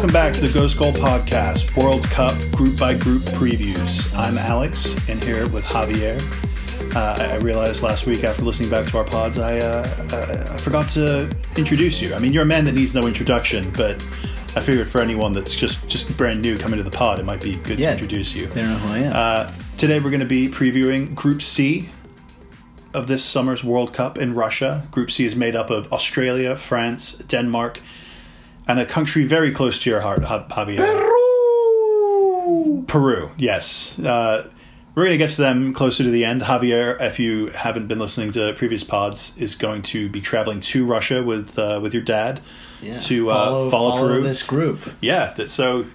Welcome back to the Ghost Goal Podcast, World Cup group by group previews. I'm Alex, and here with Javier. Uh, I realized last week after listening back to our pods, I, uh, I, I forgot to introduce you. I mean, you're a man that needs no introduction, but I figured for anyone that's just just brand new coming to the pod, it might be good Yeah. to introduce you. They don't know who I am. Uh, today we're going to be previewing Group C of this summer's World Cup in Russia. Group C is made up of Australia, France, Denmark, and a country very close to your heart, Javier. Peru, Peru. yes. Uh, we're going to get to them closer to the end. Javier, if you haven't been listening to previous pods, is going to be traveling to Russia with uh, with your dad Yeah. to uh, follow, Peru. this group. Yeah, that, so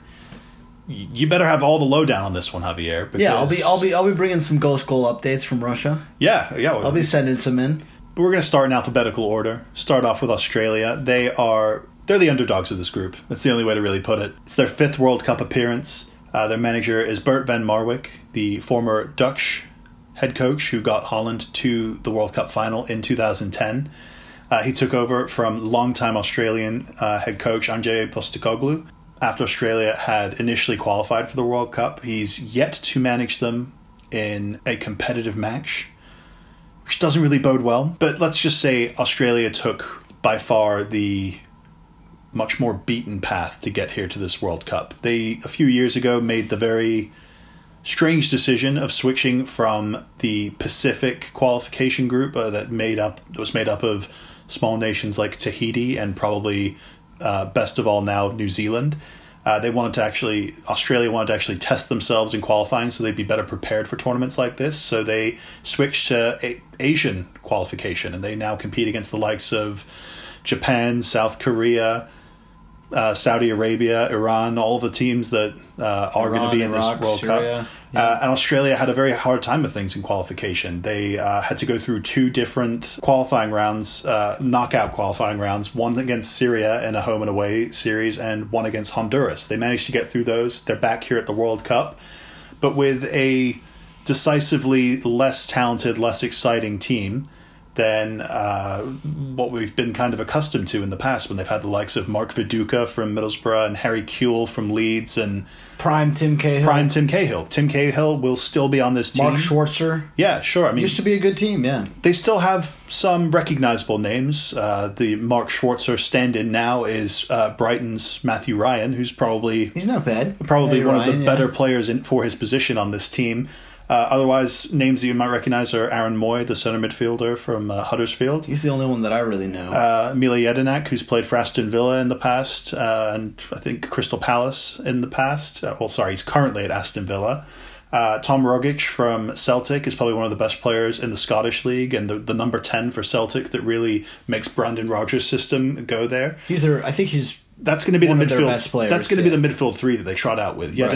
you better have all the lowdown on this one, Javier. Yeah, I'll be I'll be I'll be bringing some goal goal updates from Russia. Yeah, yeah. I'll be sending some in. But we're going to start in alphabetical order. Start off with Australia. They are they're the underdogs of this group. That's the only way to really put it. It's their fifth World Cup appearance. Uh, their manager is Bert van Marwijk, the former Dutch head coach who got Holland to the World Cup final in 2010. Uh, he took over from longtime Australian uh, head coach Ange Postecoglou. After Australia had initially qualified for the World Cup, he's yet to manage them in a competitive match which doesn't really bode well. But let's just say Australia took by far the much more beaten path to get here to this World Cup. They a few years ago made the very strange decision of switching from the Pacific qualification group uh, that made up that was made up of small nations like Tahiti and probably uh, best of all now New Zealand. Uh, they wanted to actually Australia wanted to actually test themselves in qualifying so they'd be better prepared for tournaments like this. So they switched to a- Asian qualification and they now compete against the likes of Japan, South Korea, uh, Saudi Arabia, Iran, all the teams that uh, are going to be in this Iraq, World Syria, Cup. yeah. Uh, and Australia had a very hard time with things in qualification. They uh, had to go through two different qualifying rounds, uh, knockout qualifying rounds, one against Syria in a home and away series, and one against Honduras. They managed to get through those. They're back here at the World Cup, but with a decisively less talented, less exciting team than uh, what we've been kind of accustomed to in the past when they've had the likes of Mark Viduka from Middlesbrough and Harry Kewell from Leeds and Prime Tim Cahill. prime Tim Cahill. Tim Cahill will still be on this team. Mark Schwarzer. Yeah, sure. I mean, Used to be a good team, yeah. they still have some recognizable names. Uh, the Mark Schwarzer stand-in now is uh, Brighton's Matthew Ryan, who's probably He's not bad. probably Matty one of Ryan, the yeah. better players in, for his position on this team. Uh, otherwise, names that you might recognize are Aaron Mooy, the center midfielder from uh, Huddersfield. He's the only one that I really know. Uh, Mile Jedinak, who's played for Aston Villa in the past, uh, and I think Crystal Palace in the past. Uh, well, sorry, he's currently at Aston Villa. Uh, Tom Rogic from Celtic is probably one of the best players in the Scottish League and the, the number 10 for Celtic that really makes Brendan Rodgers' system go there. he's their. I think he's. That's going to be One the midfield. best players, that's going to yeah. be the midfield three that they trot out with Right.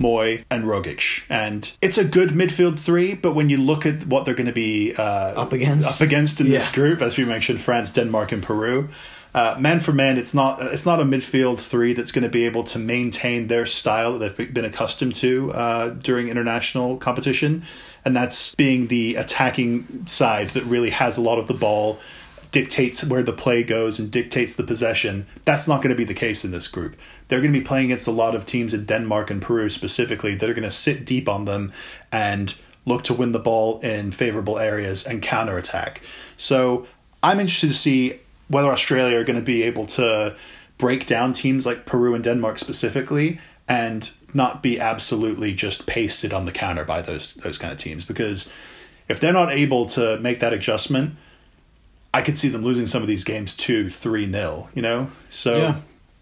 Mooy, and Rogic, and it's a good midfield three. But when you look at what they're going to be uh, Up against? up against in this group, as we mentioned, France, Denmark, and Peru. Uh, man for man, it's not it's not a midfield three that's going to be able to maintain their style that they've been accustomed to uh, during international competition, and that's being the attacking side that really has a lot of the ball, dictates where the play goes and dictates the possession. That's not going to be the case in this group. They're going to be playing against a lot of teams in Denmark and Peru specifically that are going to sit deep on them and look to win the ball in favorable areas and counterattack. So I'm interested to see whether Australia are going to be able to break down teams like Peru and Denmark specifically and not be absolutely just pasted on the counter by those those kind of teams because if they're not able to make that adjustment I could see them losing some of these games 2 3 nil, you know? So Yeah.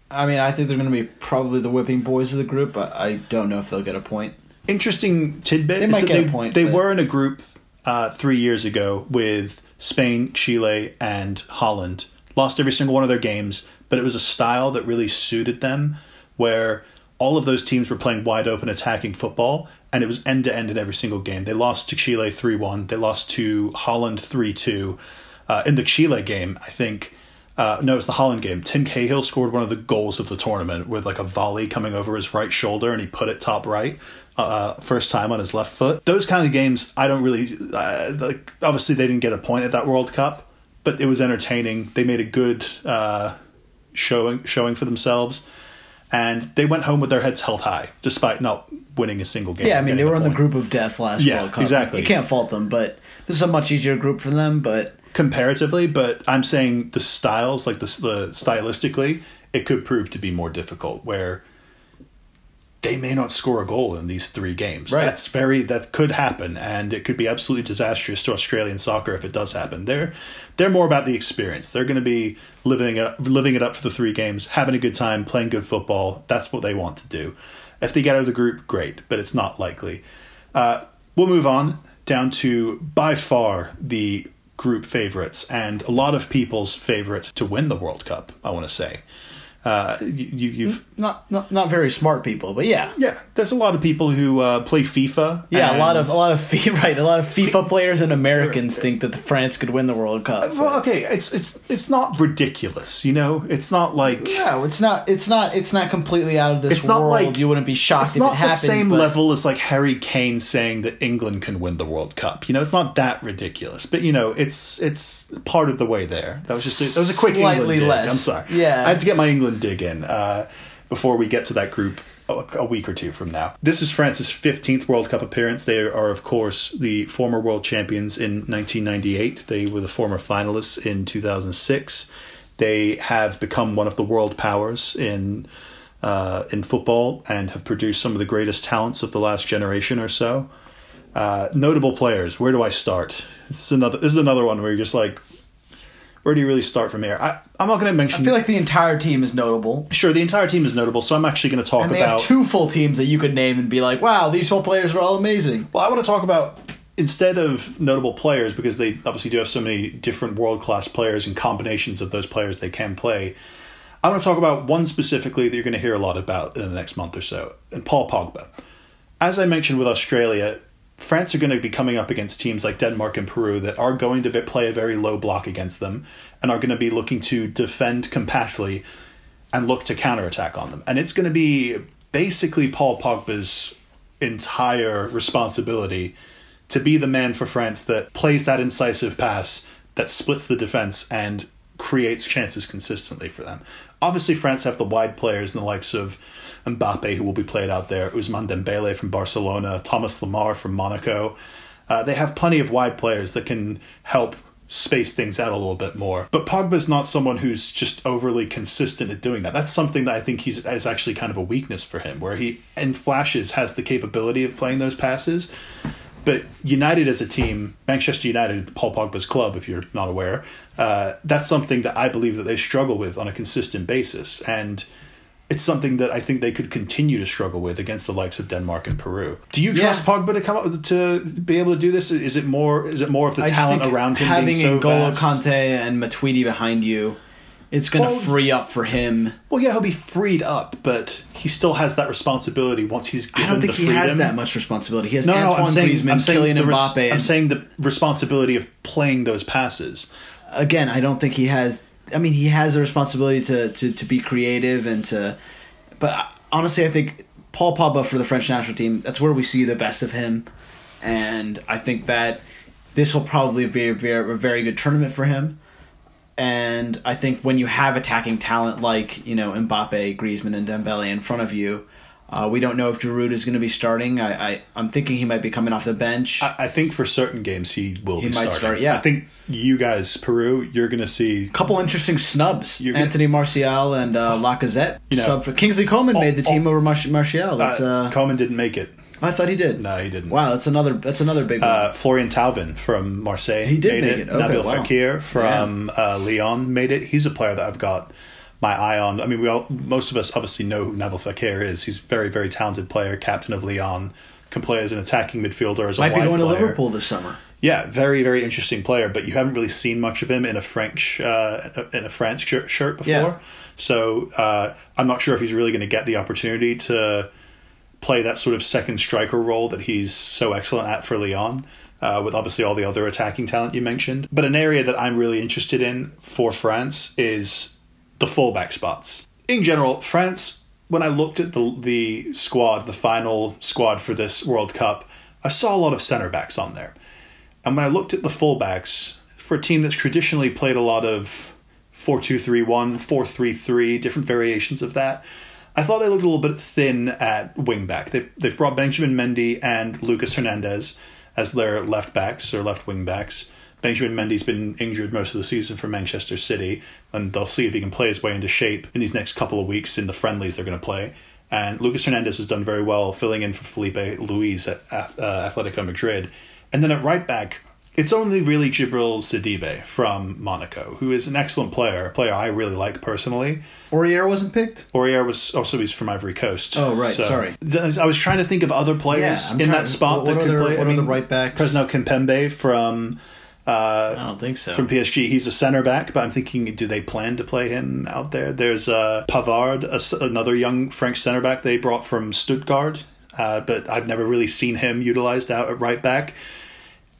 I mean, I think they're going to be probably the whipping boys of the group, but I don't know if they'll get a point. interesting tidbit. They might get a point, They but- were in a group uh, three years ago with Spain, Chile, and Holland. Lost every single one of their games, but it was a style that really suited them, where all of those teams were playing wide open attacking football, and it was end to end in every single game. They lost to Chile three one. They lost to Holland three two. Uh, in the Chile game, I think. Uh, no, it's the Holland game. Tim Cahill scored one of the goals of the tournament with like a volley coming over his right shoulder, and he put it top right. Uh, first time on his left foot. Those kind of games, I don't really uh, like. Obviously, they didn't get a point at that World Cup, but it was entertaining. They made a good uh, showing showing for themselves, and they went home with their heads held high despite not winning a single game. Yeah, I mean they were a in the group of death last Yeah, World Cup. exactly. You can't fault them, but this is a much easier group for them. But comparatively, but I'm saying the styles, like the, the stylistically, it could prove to be more difficult. Where they may not score a goal in these three games. Right. That's very that could happen, and it could be absolutely disastrous to Australian soccer if it does happen. They're they're more about the experience. They're going to be living it, living it up for the three games, having a good time, playing good football. That's what they want to do. If they get out of the group, great, but it's not likely. Uh, we'll move on down to by far the group favorites and a lot of people's favorite to win the World Cup. I want to say. Uh, you, you've not, not not very smart people. But yeah, yeah, there's a lot of people who uh, play FIFA. yeah, a lot of a lot of fi- right, a lot of FIFA players and Americans think that France could win the World Cup. Well, okay, it's it's it's not ridiculous, you know. It's not like No, it's not. It's not. It's not completely out of this It's not world. like- you wouldn't be shocked it's if not it the happened. same but- level as like Harry Kane saying that England can win the World Cup. You know, it's not that ridiculous, but you know, it's it's part of the way there. That was just a, that was a quick Slightly less. I'm sorry. Yeah. I had to get my England dig in uh, before we get to that group a, a week or two from now. This is France's 15th World Cup appearance. They are, of course, the former world champions in 1998. They were the former finalists in 2006. They have become one of the world powers in uh, in football and have produced some of the greatest talents of the last generation or so. Uh, notable players. Where do I start? This is another. This is another one where you're just like, where do you really start from here? I, I'm not going to mention. I feel like the entire team is notable, sure, the entire team is notable, so I'm actually going to talk and they about. have two full teams that you could name and be like, "Wow, these whole players are all amazing." Well, I want to talk about instead of notable players because they obviously do have so many different world class players and combinations of those players they can play. I want to talk about one specifically that you're going to hear a lot about in the next month or so, and Paul Pogba. As I mentioned with Australia, France are going to be coming up against teams like Denmark and Peru that are going to play a very low block against them and are going to be looking to defend compactly and look to counterattack on them. And it's going to be basically Paul Pogba's entire responsibility to be the man for France that plays that incisive pass that splits the defense and creates chances consistently for them. Obviously, France have the wide players and the likes of Mbappe, who will be played out there, Ousmane Dembele from Barcelona, Thomas Lemar from Monaco. Uh, they have plenty of wide players that can help space things out a little bit more. But Pogba's not someone who's just overly consistent at doing that. That's something that I think he's is actually kind of a weakness for him, where he in flashes has the capability of playing those passes. But United as a team, Manchester United, Paul Pogba's club, if you're not aware, uh, that's something that I believe that they struggle with on a consistent basis, and it's something that I think they could continue to struggle with against the likes of Denmark and Peru. Do you Yeah. trust Pogba to come up to be able to do this? Is it more? Is it more of the I talent around him having being so N'Golo? Kante and Matuidi behind you, it's going to Well- free up for him. Well, yeah, he'll be freed up, but he still has that responsibility once he's I don't think he freedom. has that much responsibility. He has No, no, Antoine I'm saying, Griezmann, I'm saying Kylian the res- Mbappe. I'm saying the responsibility of playing those passes. again, I don't think he has. I mean, he has the responsibility to to, to be creative and to. But honestly, I think Paul Pogba for the French national team. That's where we see the best of him, and I think that this will probably be a very, a very good tournament for him. And I think when you have attacking talent like you know Mbappe, Griezmann, and Dembele in front of you, uh, we don't know if Giroud is going to be starting. I, I I'm thinking he might be coming off the bench. I, I think for certain games he will be starting. He be might starting. start, yeah. I think you guys, Peru, you're going to see. A couple interesting snubs. Gonna- Anthony Martial and uh, Lacazette. You know- sub for Kingsley Coman made the oh, team over Mar- Martial. That's uh, uh, Coman didn't make it. I thought he did. No, he didn't. Wow, that's another that's another big one. Uh, Florian Thauvin from Marseille. He did made make it. Okay, Nabil wow. Fekir from uh, Lyon made it. He's a player that I've got my eye on. I mean, we all most of us obviously know who Nabil Fekir is. He's a very very talented player, captain of Lyon. Can play as an attacking midfielder as a Might be going to. Liverpool this summer. Yeah, very very interesting player, but you haven't really seen much of him in a French uh, in a France shirt, shirt before. Yeah. So uh, I'm not sure if he's really going to get the opportunity to play that sort of second striker role that he's so excellent at for Lyon. Uh, with obviously all the other attacking talent you mentioned, but an area that I'm really interested in for France is the fullback spots. In general, France. When I looked at the the squad, the final squad for this World Cup, I saw a lot of center backs on there. And when I looked at the fullbacks for a team that's traditionally played a lot of 4 2 3 1, 4 3 3, different variations of that, I thought they looked a little bit thin at wing back. They, they've brought Benjamin Mendy and Lucas Hernandez as their left backs or left wing backs. Benjamin Mendy's been injured most of the season for Manchester City, and they'll see if he can play his way into shape in these next couple of weeks in the friendlies they're going to play. And Lucas Hernandez has done very well filling in for Filipe Luis at uh, Atletico Madrid. And then at right back, it's only really Djibril Sidibe from Monaco, who is an excellent player, a player I really like personally. Aurier wasn't picked. Aurier was also he's from Ivory Coast. Oh right, sorry. th- I was trying to think of other players Yeah, in trying- that spot what- that could are the- play. what I are the mean, right backs? Presnel Kimpembe from uh, I don't think so. from PSG. He's a center back, but I'm thinking, do they plan to play him out there? There's uh, Pavard, a another young French center back they brought from Stuttgart, uh, but I've never really seen him utilized out at right back.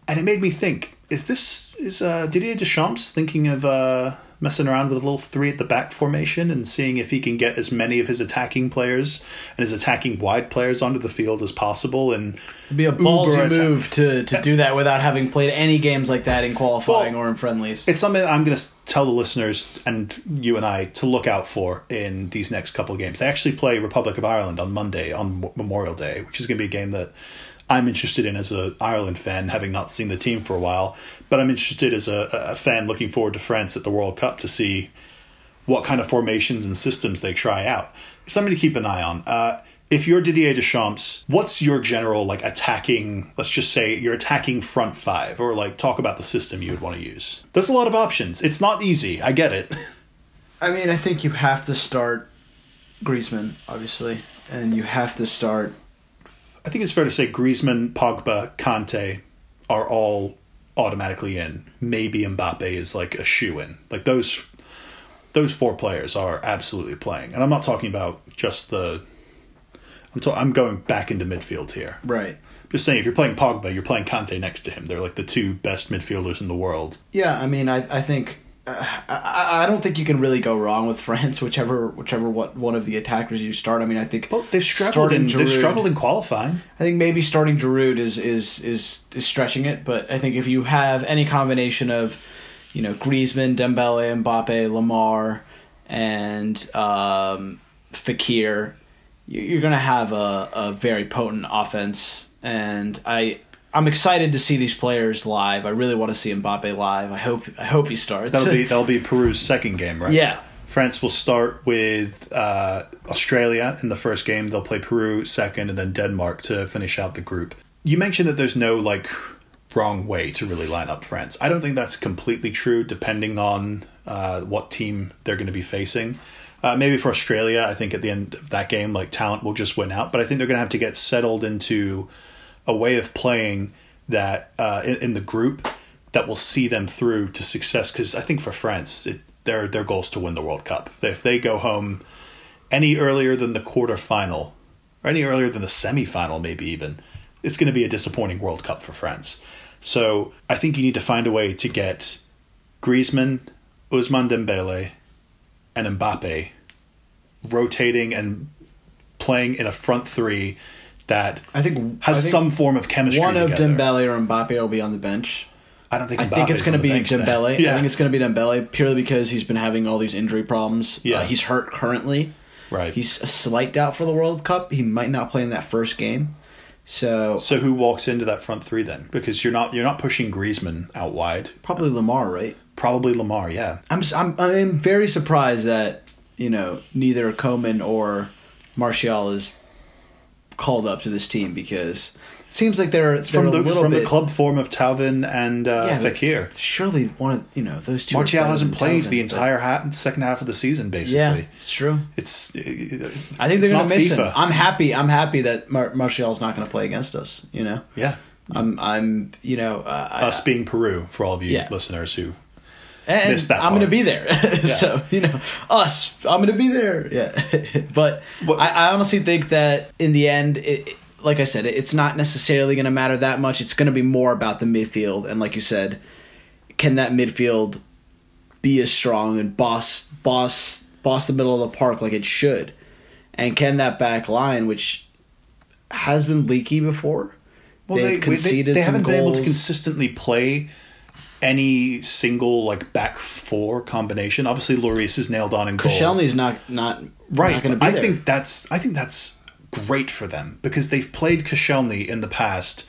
And it made me think: Is this is uh, Didier Deschamps thinking of uh, messing around with a little three at the back formation and seeing if he can get as many of his attacking players and his attacking wide players onto the field as possible? And It'd be a ballsy move to, to do that without having played any games like that in qualifying Well, or in friendlies. it's something I'm going to tell the listeners and you and I to look out for in these next couple of games. They actually play Republic of Ireland on Monday on Memorial Day, which is going to be a game that I'm interested in as a Ireland fan, having not seen the team for a while. But I'm interested as a, a fan looking forward to France at the World Cup to see what kind of formations and systems they try out. Something to keep an eye on. Uh, if you're Didier Deschamps, what's your general like attacking? Let's just say you're attacking front five, or like talk about the system you would want to use. There's a lot of options. It's not easy. I get it. I mean, I think you have to start Griezmann, obviously, and you have to start. I think it's fair to say Griezmann, Pogba, Kante are all automatically in. Maybe Mbappe is like a shoe in. Like those those four players are absolutely playing. And I'm not talking about just the I'm ta- I'm going back into midfield here. Right. Just saying if you're playing Pogba, you're playing Kante next to him. They're like the two best midfielders in the world. Yeah, I mean, I I think uh, I, I don't think you can really go wrong with France, whichever whichever what one of the attackers you start. I mean, I think Well, they've struggled in they've struggled in qualifying. I think maybe starting Giroud is is is is stretching it, but I think if you have any combination of, you know, Griezmann, Dembele, Mbappe, Lemar, and um, Fekir, you- you're going to have a, a very potent offense. And I I'm excited to see these players live. I really want to see Mbappe live. I hope I hope he starts. That'll be that'll be Peru's second game, right? yeah. France will start with uh, Australia in the first game. They'll play Peru second, and then Denmark to finish out the group. You mentioned that there's no like wrong way to really line up France. I don't think that's completely true, depending on uh, what team they're going to be facing. Uh, maybe for Australia, I think at the end of that game, like talent will just win out. But I think they're going to have to get settled into a way of playing that uh, in, in the group that will see them through to success. Because I think for France, it, their their goal is to win the World Cup. If they go home any earlier than the quarterfinal, or any earlier than the semifinal, maybe even, it's going to be a disappointing World Cup for France. So I think you need to find a way to get Griezmann, Ousmane Dembele, and Mbappe rotating and playing in a front three that I think has I think some form of chemistry. one of together. Dembele or Mbappe will be on the bench. I don't think. I think it's going to be. Dembele. Yeah, I think it's going to be Dembele purely because he's been having all these injury problems. Yeah. Uh, he's hurt currently. right. He's a slight doubt for the World Cup. He might not play in that first game. So so who walks into that front three then? Because you're not you're not pushing Griezmann out wide. probably Lemar, right? Probably Lemar. Yeah. I'm I'm I'm very surprised that you know neither Coman or Martial is called up to this team because it seems like they're, It's they're from a the little from bit the club form of Thauvin and uh, Yeah, Fekir. Surely one of you know those two. Martial hasn't played the entire half, second half of the season, basically. Yeah, it's true. It's. I think they're going to miss FIFA. him. I'm happy. I'm happy that Mar- Martial's not going to play against us. You know, yeah. I'm I'm you know uh, I- Us being Peru for all of you Yeah. listeners who and missed that I'm going to be there. so you know, us, I'm going to be there. Yeah, but I, I honestly think that in the end, it, it- like I said, it, it's not necessarily going to matter that much. It's going to be more about the midfield, and like you said, can that midfield be as strong and boss boss boss the middle of the park like it should, and can that back line, which has been leaky before. Well, They've they, conceded they, they some haven't been able to consistently play any single like back four combination. Obviously, Lloris is nailed on in goal. Koscielny's not not right. Not going to be I there. think that's I think that's great for them because they've played Koscielny in the past.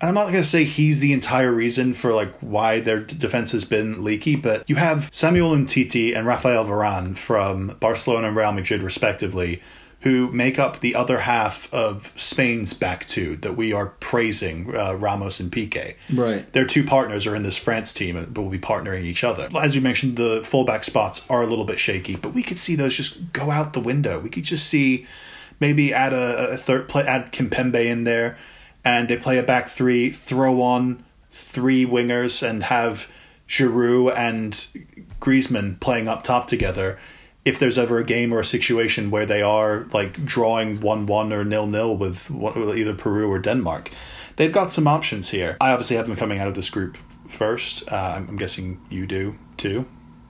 And I'm not going to say he's the entire reason for like why their defense has been leaky, but you have Samuel Umtiti and Rafael Varane from Barcelona and Real Madrid respectively, who make up the other half of Spain's back two that we are praising uh, Ramos and Pique. Right. Their two partners are in this France team, but will be partnering each other. As you mentioned, the fullback spots are a little bit shaky, but we could see those just go out the window. We could just see maybe add a, a third play, add Kimpembe in there, and they play a back three, throw on three wingers, and have Giroud and Griezmann playing up top together. If there's ever a game or a situation where they are like drawing one one or nil nil with either Peru or Denmark, they've got some options here. I obviously have them coming out of this group first. Uh, I'm guessing you do too.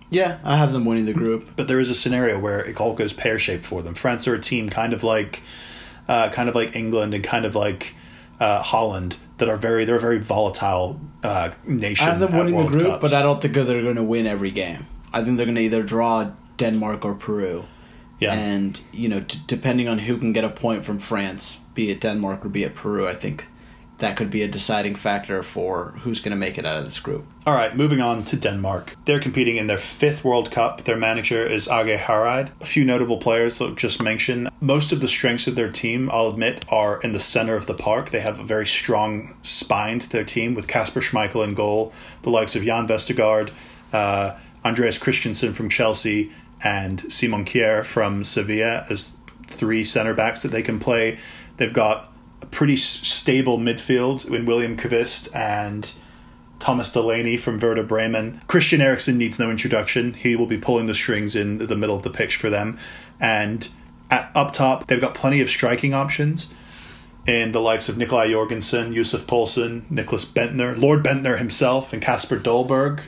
Yeah, I have them winning the group. But there is a scenario where it all goes pear shaped for them. France are a team kind of like, uh, kind of like England and kind of like uh, Holland that are very they're a very volatile uh, nation. I have them winning the group, Cups. but I don't think they're going to win every game. I think they're going to either draw Denmark or Peru. Yeah. And, you know, t- depending on who can get a point from France, be it Denmark or be it Peru, I think that could be a deciding factor for who's going to make it out of this group. All right, moving on to Denmark. They're competing in their fifth World Cup. Their manager is Age Hareide. A few notable players that I'll just mention. Most of the strengths of their team, I'll admit, are in the center of the park. They have a very strong spine to their team with Kasper Schmeichel in goal, the likes of Jan Vestergaard, uh, Andreas Christensen from Chelsea, and Simon Kjaer from Sevilla as three center backs that they can play. They've got a pretty stable midfield in William Kvist and Thomas Delaney from Werder Bremen. Christian Eriksen needs no introduction. He will be pulling the strings in the middle of the pitch for them. And at, up top, they've got plenty of striking options in the likes of Nikolai Jorgensen, Yusuf Poulsen, Nicklas Bendtner, Lord Bendtner himself, and Kasper Dolberg.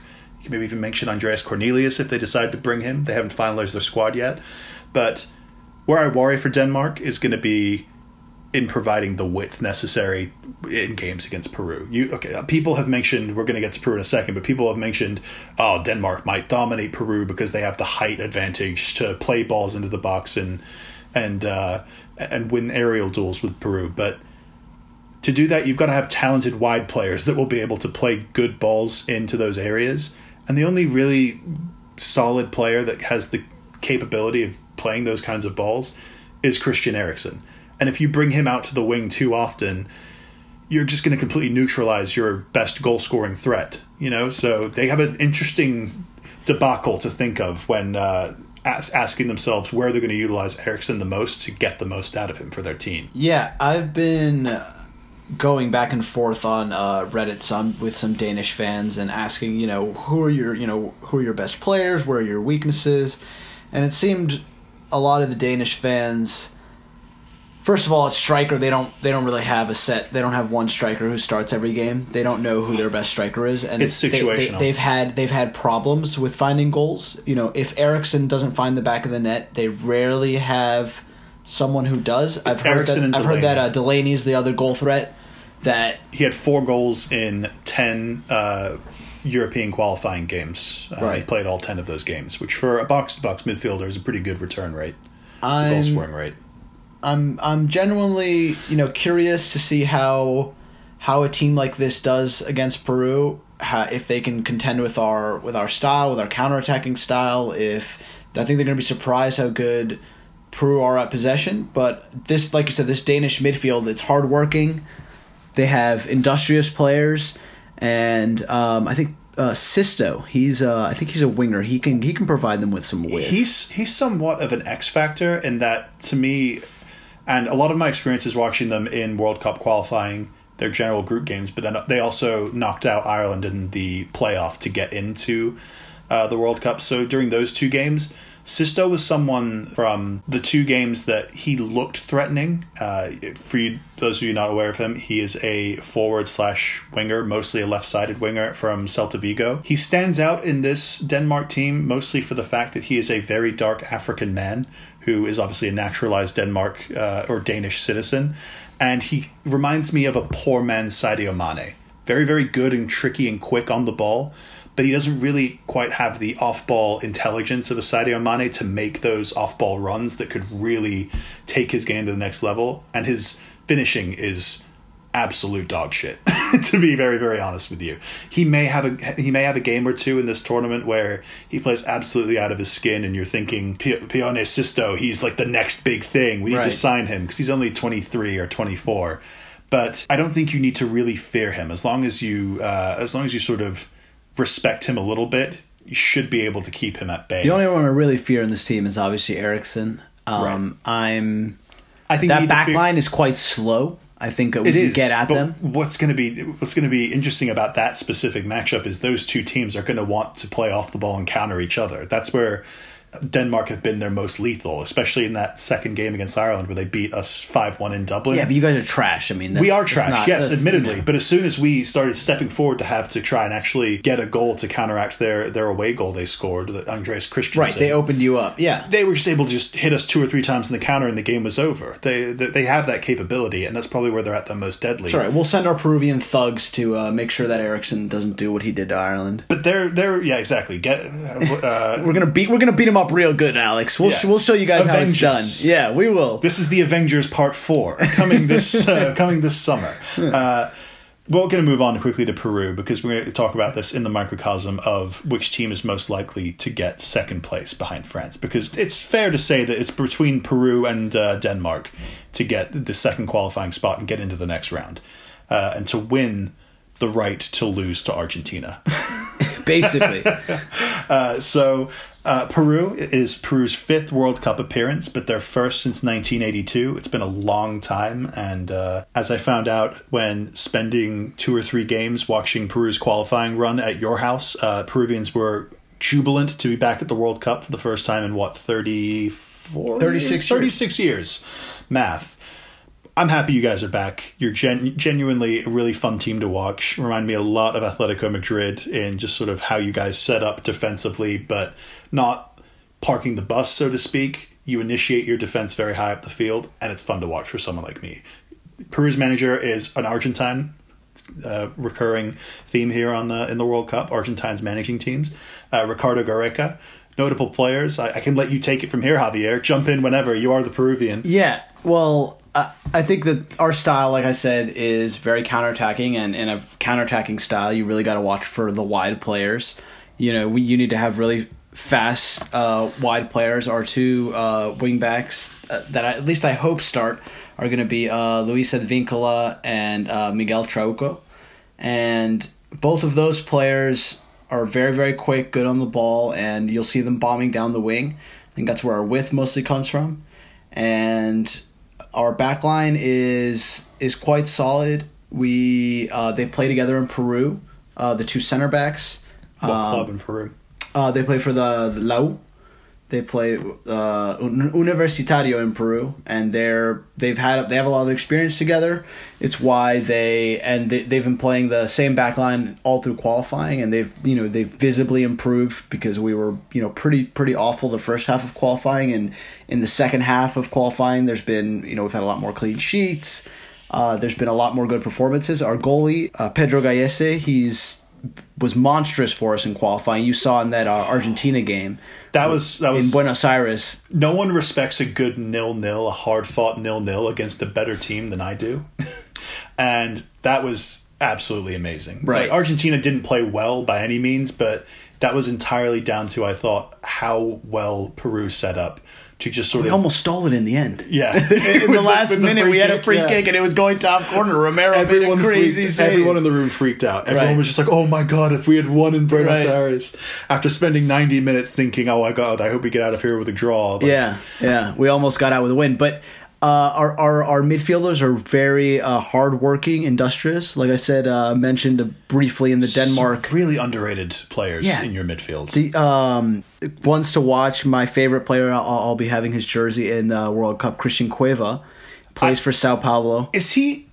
You maybe even mention Andreas Cornelius if they decide to bring him. They haven't finalized their squad yet. But where I worry for Denmark is going to be in providing the width necessary in games against Peru. You okay? People have mentioned we're going to get to Peru in a second, but people have mentioned oh Denmark might dominate Peru because they have the height advantage to play balls into the box and and uh, and win aerial duels with Peru. But to do that, you've got to have talented wide players that will be able to play good balls into those areas. And the only really solid player that has the capability of playing those kinds of balls is Christian Eriksen. And if you bring him out to the wing too often, you're just going to completely neutralize your best goal scoring threat. You know, so they have an interesting debacle to think of when uh, as- asking themselves where they're going to utilize Eriksen the most to get the most out of him for their team. Yeah, I've been going back and forth on uh, Reddit some with some Danish fans and asking, you know, who are your, you know, who are your best players? Where are your weaknesses? And it seemed a lot of the Danish fans. First of all, it's striker. They don't. They don't really have a set. They don't have one striker who starts every game. They don't know who their best striker is, and It's they- they- situational. they've had they've had problems with finding goals. You know, if Eriksen doesn't find the back of the net, they rarely have someone who does. I've heard Eriksen that. and I've heard that uh, Delaney's the other goal threat. That He had four goals in 10 uh, European qualifying games. Uh, He played all 10 of those games, which for a box to box midfielder is a pretty good return rate, goal scoring rate. I'm I'm genuinely you know curious to see how how a team like this does against Peru. How, if they can contend with our with our style, with our counterattacking style. If I think they're going to be surprised how good Peru are at possession. But this, like you said, this Danish midfield, it's hardworking. They have industrious players, and um, I think uh, Sisto. He's uh, I think he's a winger. He can he can provide them with some width. He's he's somewhat of an X factor in that to me, and a lot of my experience is watching them in World Cup qualifying their general group games, but then they also knocked out Ireland in the playoff to get into uh, the World Cup. So during those two games, Sisto was someone from the two games that he looked threatening. Uh, for you, those of you not aware of him, he is a forward slash winger, mostly a left sided winger from Celta Vigo. He stands out in this Denmark team mostly for the fact that he is a very dark African man who is obviously a naturalized Denmark uh, or Danish citizen. And he reminds me of a poor man's Sadio Mane very, very good and tricky and quick on the ball, but he doesn't really quite have the off ball intelligence of a Sadio Mane to make those off ball runs that could really take his game to the next level. And his finishing is absolute dog shit to be very very honest with you he may have a he may have a game or two in this tournament where he plays absolutely out of his skin and you're thinking Pione Sisto he's like the next big thing we need Right. to sign him because he's only 23 or 24 but I don't think you need to really fear him as long as you uh, as long as you sort of respect him a little bit you should be able to keep him at bay The only one I really fear in this team is obviously Eriksen. Um, I'm I think that back fear- line is quite slow. I think we It can get at them. What's going to be what's going to be interesting about that specific matchup is those two teams are going to want to play off the ball and counter each other. That's where Denmark have been their most lethal, especially in that second game against Ireland where they beat us five one in Dublin. Yeah, but you guys are trash. I mean, we are trash, not- yes, admittedly. yeah. But as soon as we started stepping forward to have to try and actually get a goal to counteract their their away goal they scored, that Andreas Christensen, right, they opened you up. Yeah, they were just able to just hit us two or three times in the counter and the game was over. They they, they have that capability, and that's probably where they're at the most deadly. Right. We'll send our Peruvian thugs to uh, make sure that Eriksen doesn't do what he did to Ireland. But they're they're yeah exactly get uh, We're gonna beat. We're gonna beat him up real good, Alex. We'll Yeah. we'll show you guys how it's done. Avengers. Yeah, we will. this is the Avengers Part Four coming this uh, coming this summer. Uh, we're going to move on quickly to Peru because we're going to talk about this in the microcosm of which team is most likely to get second place behind France. Because it's fair to say that it's between Peru and uh, Denmark to get the second qualifying spot and get into the next round, uh, and to win the right to lose to Argentina. Basically, Uh, so uh, Peru is Peru's fifth World Cup appearance, but their first since 1982. It's been a long time, and uh, as I found out when spending two or three games watching Peru's qualifying run at your house, uh, Peruvians were jubilant to be back at the World Cup for the first time in what 34 36 years. 36 years math I'm happy you guys are back. You're gen- genuinely a really fun team to watch. Remind me a lot of Atletico Madrid in just sort of how you guys set up defensively, but not parking the bus, so to speak. You initiate your defense very high up the field, and it's fun to watch for someone like me. Peru's manager is an Argentine, uh, recurring theme here on the in the World Cup. Argentines managing teams. Uh, Ricardo Gareca, notable players. I, I can let you take it from here, Javier. Jump in whenever. You are the Peruvian. Yeah, well, I think that our style, like I said, is very counterattacking, and in a counterattacking style, you really got to watch for the wide players. You know, we, you need to have really fast uh, wide players. Our two uh, wing backs uh, that I, at least I hope start are going to be uh, Luis Advincula and uh, Miguel Trauco, and both of those players are very very quick, good on the ball, and you'll see them bombing down the wing. I think that's where our width mostly comes from, and our back line is is quite solid. We uh, they play together in Peru. Uh, the two center backs. What Um, club in Peru? uh, they play for the, the Lau. They play uh, Universitario in Peru, and they're they've had they have a lot of experience together. It's why they and they, they've been playing the same back line all through qualifying, and they've you know they've visibly improved because we were you know pretty pretty awful the first half of qualifying, and in the second half of qualifying, there's been you know we've had a lot more clean sheets. Uh, there's been a lot more good performances. Our goalie uh, Pedro Gallese, he's was monstrous for us in qualifying. You saw in that uh, Argentina game That was that was in. Buenos Aires. no one respects a good nil nil, a hard fought nil nil against a better team than I do, and that was absolutely amazing. Right. Like, Argentina didn't play well by any means, but that was entirely down to I thought how well Peru set up to just sort We of almost stole it in the end. yeah. In the last minute, we had a free kick and it was going top corner. Romero Everyone made a crazy freaked, save. everyone in the room freaked out. Everyone Right. was just like, "Oh my god, if we had won in Buenos Right. Aires!" After spending ninety minutes thinking, "Oh my god, I hope we get out of here with a draw." Like, Yeah, yeah. We almost got out with a win, but uh, our, our our midfielders are very uh, hardworking, industrious. Like I said, uh, mentioned briefly in the Denmark. really underrated players Yeah. in your midfield. The um, ones to watch. My favorite player. I'll, I'll be having his jersey in the World Cup. Christian Cueva plays I- for Sao Paulo. Is he?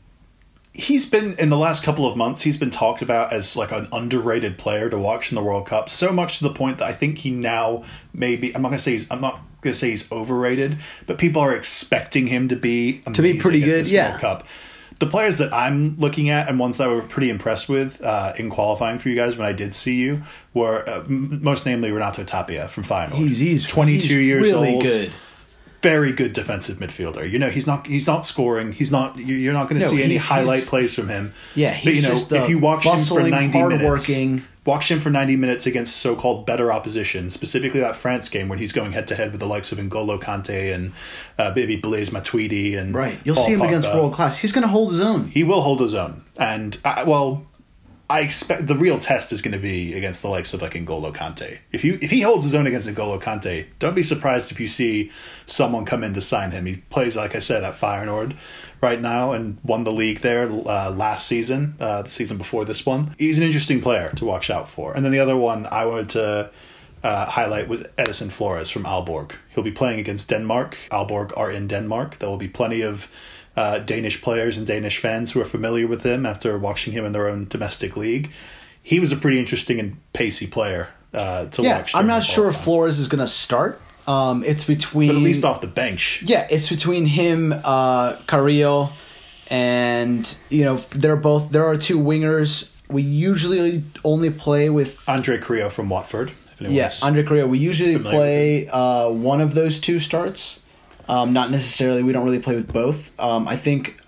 He's been in the last couple of months. He's been talked about as like an underrated player to watch in the World Cup. So much to the point that I think he now maybe. I'm not gonna say he's. I'm not gonna say he's overrated, but people are expecting him to be To be pretty good, yeah. World Cup. the players that I'm looking at and ones that I were pretty impressed with uh, in qualifying for you guys when I did see you were uh, most namely Renato Tapia from Feyenoord. He's he's 22 he's years really old. good. Very good defensive midfielder. You know, he's not he's not scoring. He's not. you- You're not going to No, see any highlight plays from him. Yeah, but he's you know, just, if uh, you watch him for bustling, 90 minutes, hardworking. watch him for 90 minutes against so-called better opposition, specifically that France game when he's going head to head with the likes of N'Golo Kante and uh, maybe Blaise Matuidi and Right, you'll Paul see him against world class. He's going to hold his own. He will hold his own, and uh, well, I expect the real test is going to be against the likes of like N'Golo Kante. If you if he holds his own against N'Golo Kante, don't be surprised if you see someone come in to sign him. He plays, like I said, at Feyenoord right now and won the league there uh, last season, uh, the season before this one. He's an interesting player to watch out for. And then the other one I wanted to uh, highlight was Edison Flores from Aalborg. He'll be playing against Denmark. Aalborg are in Denmark. There will be plenty of uh, Danish players and Danish fans who are familiar with him after watching him in their own domestic league. He was a pretty interesting and pacey player uh, to Yeah, watch. I'm not sure if. Flores is going to start. Um, it's between but at least off the bench. Yeah, it's between him, uh, Carrillo, and you know they're both. There are two wingers. We usually only play with Andre Carrillo from Watford. Yes, yeah Andre Carrillo. We usually play uh, one of those two starts. Um, not necessarily. We don't really play with both. Um, I think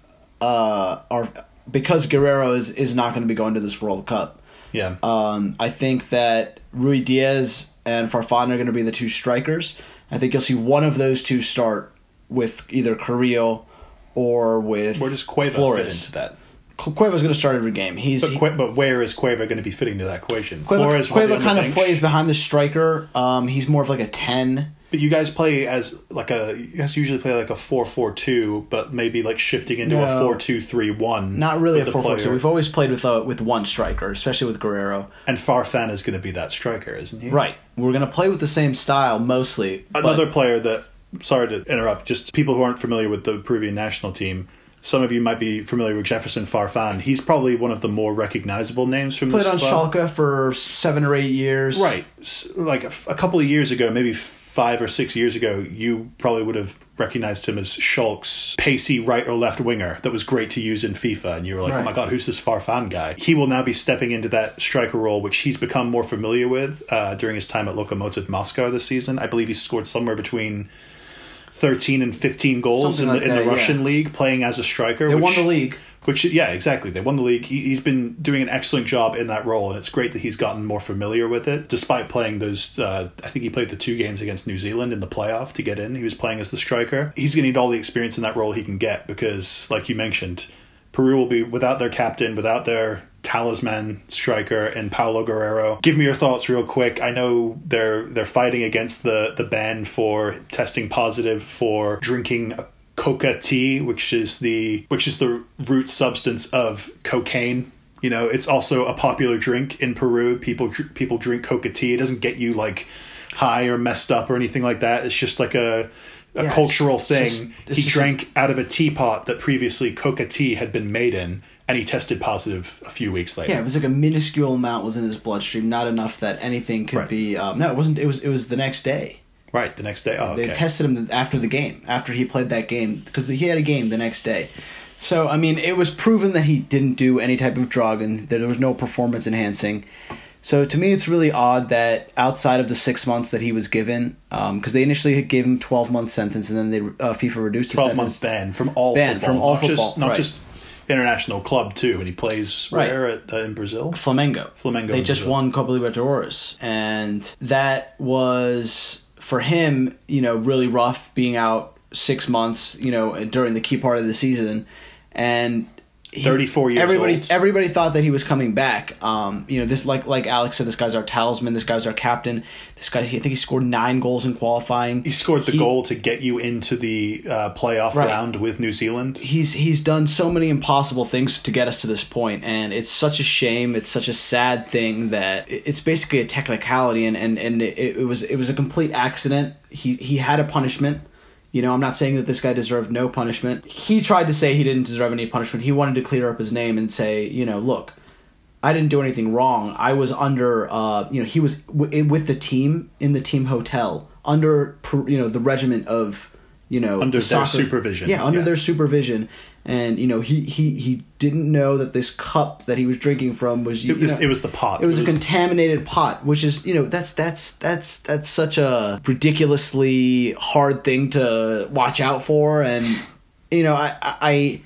uh, our because Guerrero is is not going to be going to this World Cup. yeah. Um, I think that Ruidiaz and Farfan are going to be the two strikers. I think you'll see one of those two start with either Carrillo or with Where does Cueva fit Flores. into that? Cueva's going to start every game. He's But, but where is Cueva going to be fitting to that equation? Cueva, Flores Cueva kind of plays behind the striker. Um, he's more of like a ten. But you guys play as like a you guys usually play like a four four two, but maybe like shifting into a No. four two three one. Not really a four four two. We've always played with uh, with one striker, especially with Guerrero. And Farfan is going to be that striker, isn't he? Right. We're going to play with the same style mostly. Another player that sorry to interrupt, just people who aren't familiar with the Peruvian national team. Some of you might be familiar with Jefferson Farfan. He's probably one of the more recognizable names from played this on club. Schalke for seven or eight years. Right. Like a, a couple of years ago, maybe five or six years ago, you probably would have recognized him as Schalke's pacey right or left winger that was great to use in FIFA. And you were like, oh my God, who's this Farfan guy? He will now be stepping into that striker role, which he's become more familiar with uh, during his time at Lokomotiv Moscow this season. I believe he scored somewhere between 13 and 15 goals Something in the, in the that, yeah. Russian league playing as a striker. They which, won the league. Which yeah, exactly. They won the league. He, he's been doing an excellent job in that role, and it's great that he's gotten more familiar with it. Despite playing those, uh, I think he played the two games against New Zealand in the playoff to get in. He was playing as the striker. He's going to need all the experience in that role he can get because, like you mentioned, Peru will be without their captain, without their talisman striker and Paolo Guerrero. Give me your thoughts real quick. I know they're they're fighting against the the ban for testing positive for drinking coca tea, which is the which is the root substance of cocaine. You know, it's also a popular drink in Peru. People people drink coca tea. It doesn't get you like high or messed up or anything like that. It's just like a a Yeah, cultural just- thing. it's just- it's he drank out of a teapot that previously coca tea had been made in, and he tested positive a few weeks later. Yeah, it was like a minuscule amount was in his bloodstream, not enough that anything could Right. be. Um, no, it wasn't. It was. It was the next day. Right, the next day. Oh, They tested him after the game, after he played that game, because he had a game the next day. So I mean, it was proven that he didn't do any type of drug and that there was no performance enhancing. So to me, it's really odd that outside of the six months that he was given, because they initially gave him twelve month sentence and then they uh, FIFA reduced the Twelve months ban from all Ban football, from all not football, just not right. just international club too. And he plays Right. where at, uh, in Brazil. Flamengo. Flamengo They just Brazil. won Copa Libertadores, and that was for him, you know, really rough being out six months, you know, during the key part of the season, and. He- 34 years everybody old. everybody thought that he was coming back um you know this like like alex said this guy's our talisman this guy's our captain this guy i think he scored nine goals in qualifying He scored the He- goal to get you into the uh, playoff Right. round with New Zealand. he's he's done so many impossible things to get us to this point and it's such a shame it's such a sad thing that it's basically a technicality and and, and it, it was it was a complete accident he he had a punishment you know i'm not saying that this guy deserved no punishment he tried to say he didn't deserve any punishment he wanted to clear up his name and say you know look I didn't do anything wrong. I was under, uh, you know, he was w- with the team in the team hotel under, you know, the regiment of, you know, Under the their supervision. Yeah, under Yeah. their supervision, and you know he he he didn't know that this cup that he was drinking from was It was, know, it was the pot. it was a contaminated pot, which is you know that's that's that's that's such a ridiculously hard thing to watch out for, and you know I I, I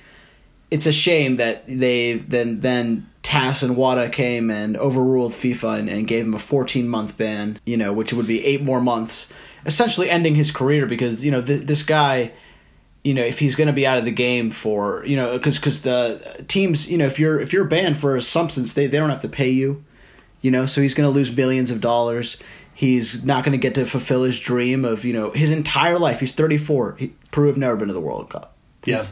it's a shame that they then then Tass and WADA came and overruled FIFA and, and gave him a 14 month ban, you know, which would be eight more months, essentially ending his career because you know th- this guy you know if he's going to be out of the game for you know because because the teams you know if you're if you're banned for a substance they, they don't have to pay you you know so he's going to lose billions of dollars he's not going to get to fulfill his dream of you know his entire life he's 34 he, peru have never been to the world cup Yeah.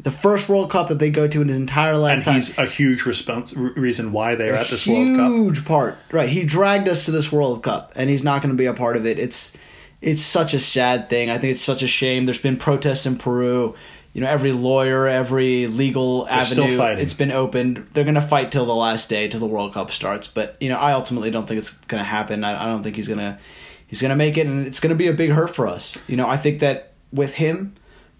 The first world cup that they go to in his entire life. And he's a huge response, reason why they're at this World Cup. huge part. Right, he dragged us to this World Cup, and he's not going to be a part of it. It's it's such a sad thing. I think it's such a shame. There's been protests in Peru. You know, every lawyer, every legal still avenue, it's been opened. They're going to fight till the last day, till the World Cup starts. But you know, I ultimately don't think it's going to happen. I, I don't think he's going to he's going to make it, and it's going to be a big hurt for us. You know, I think that with him,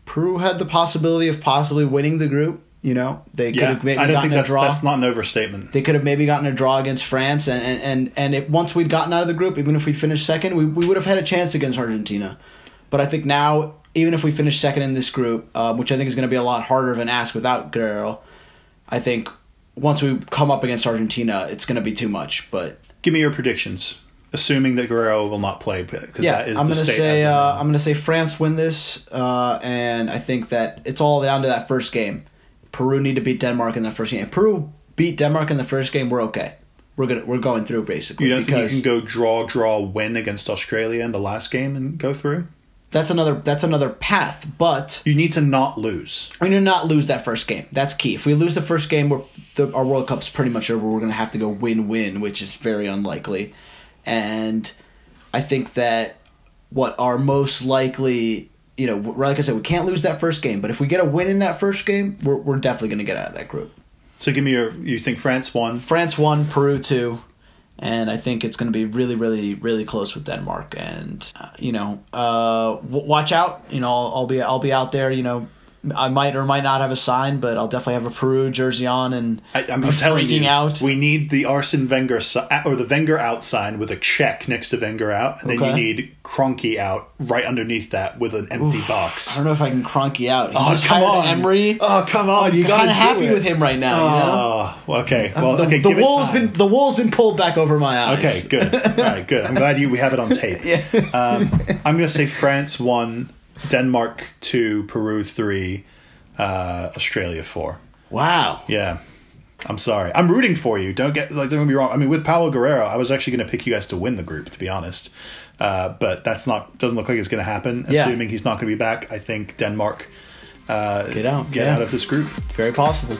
Peru had the possibility of possibly winning the group. You know, they could Yeah, have maybe I don't gotten think a that's draw. that's not an overstatement. They could have maybe gotten a draw against France, and and and, and it, once we'd gotten out of the group, even if we finished second, we, we would have had a chance against Argentina. But I think now, even if we finish second in this group, uh, which I think is going to be a lot harder of an ask without Guerrero, I think once we come up against Argentina, it's going to be too much. But Give me your predictions, assuming that Guerrero will not play because yeah, that is I'm going to say uh. I'm going to say France win this, uh, and I think that it's all down to that first game. Peru need to beat Denmark in that first game. If Peru beat Denmark in the first game, we're okay. We're gonna we're going through basically. you don't think you can go draw, draw, win against Australia in the last game and go through? that's another that's another path. But You need to not lose. we need to not lose that first game. That's key. If we lose the first game, we're, the, our World Cup's pretty much over. We're going to have to go win win, which is very unlikely. And I think that what our most likely, you know, like I said, we can't lose that first game. But if we get a win in that first game, we're, we're definitely going to get out of that group. So give me your. You think France won? France won. Peru two, and I think it's going to be really, really, really close with Denmark. And uh, you know, uh, w- watch out. You know, I'll, I'll be I'll be out there. You know, I might or might not have a sign, but I'll definitely have a Peru jersey on and I, telling freaking you, out. we need the Arsene Wenger si- or the Wenger out sign with a check next to Wenger out, and then you need Kroenke out right underneath that with an empty I box. I don't know if I can Kroenke out. He Oh, just come on. Emery. Oh come on, you got kind of happy with him right now. you know? Oh, okay. Well, the, okay. the it wool's been the wool's been pulled back over my eyes. Okay, good. All right, good. I'm glad you we have it on tape. Yeah. Um, I'm going to say France one, Denmark two, Peru three, uh, Australia four. Wow. Yeah. I'm sorry. I'm rooting for you. Don't get like don't get me wrong. I mean, with Paolo Guerrero, I was actually going to pick you guys to win the group, to be honest. Uh, but that's not doesn't look like it's going to happen. Yeah. Assuming he's not going to be back, I think Denmark uh, Get out, get yeah. out of this group. Very possible.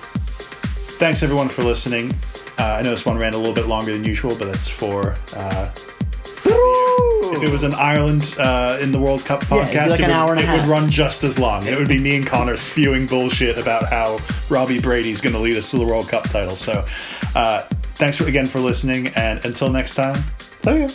Thanks everyone for listening. Uh, I know this one ran a little bit longer than usual, but that's for. If it was an Ireland uh, in the World Cup it'd be podcast, like it, an would, hour and a it half. would run just as long. It would be me and Connor spewing bullshit about how Robbie Brady's going to lead us to the World Cup title. So, uh, thanks for, again for listening, and until next time, love you.